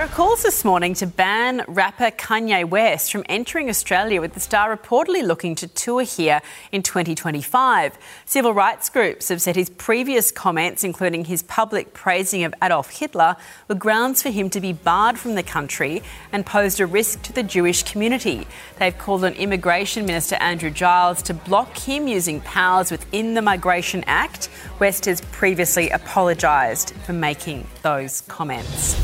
There are calls this morning to ban rapper Kanye West from entering Australia, with the star reportedly looking to tour here in 2025. Civil rights groups have said his previous comments, including his public praising of Adolf Hitler, were grounds for him to be barred from the country and posed a risk to the Jewish community. They've called on Immigration Minister Andrew Giles to block him using powers within the Migration Act. West has previously apologised for making those comments.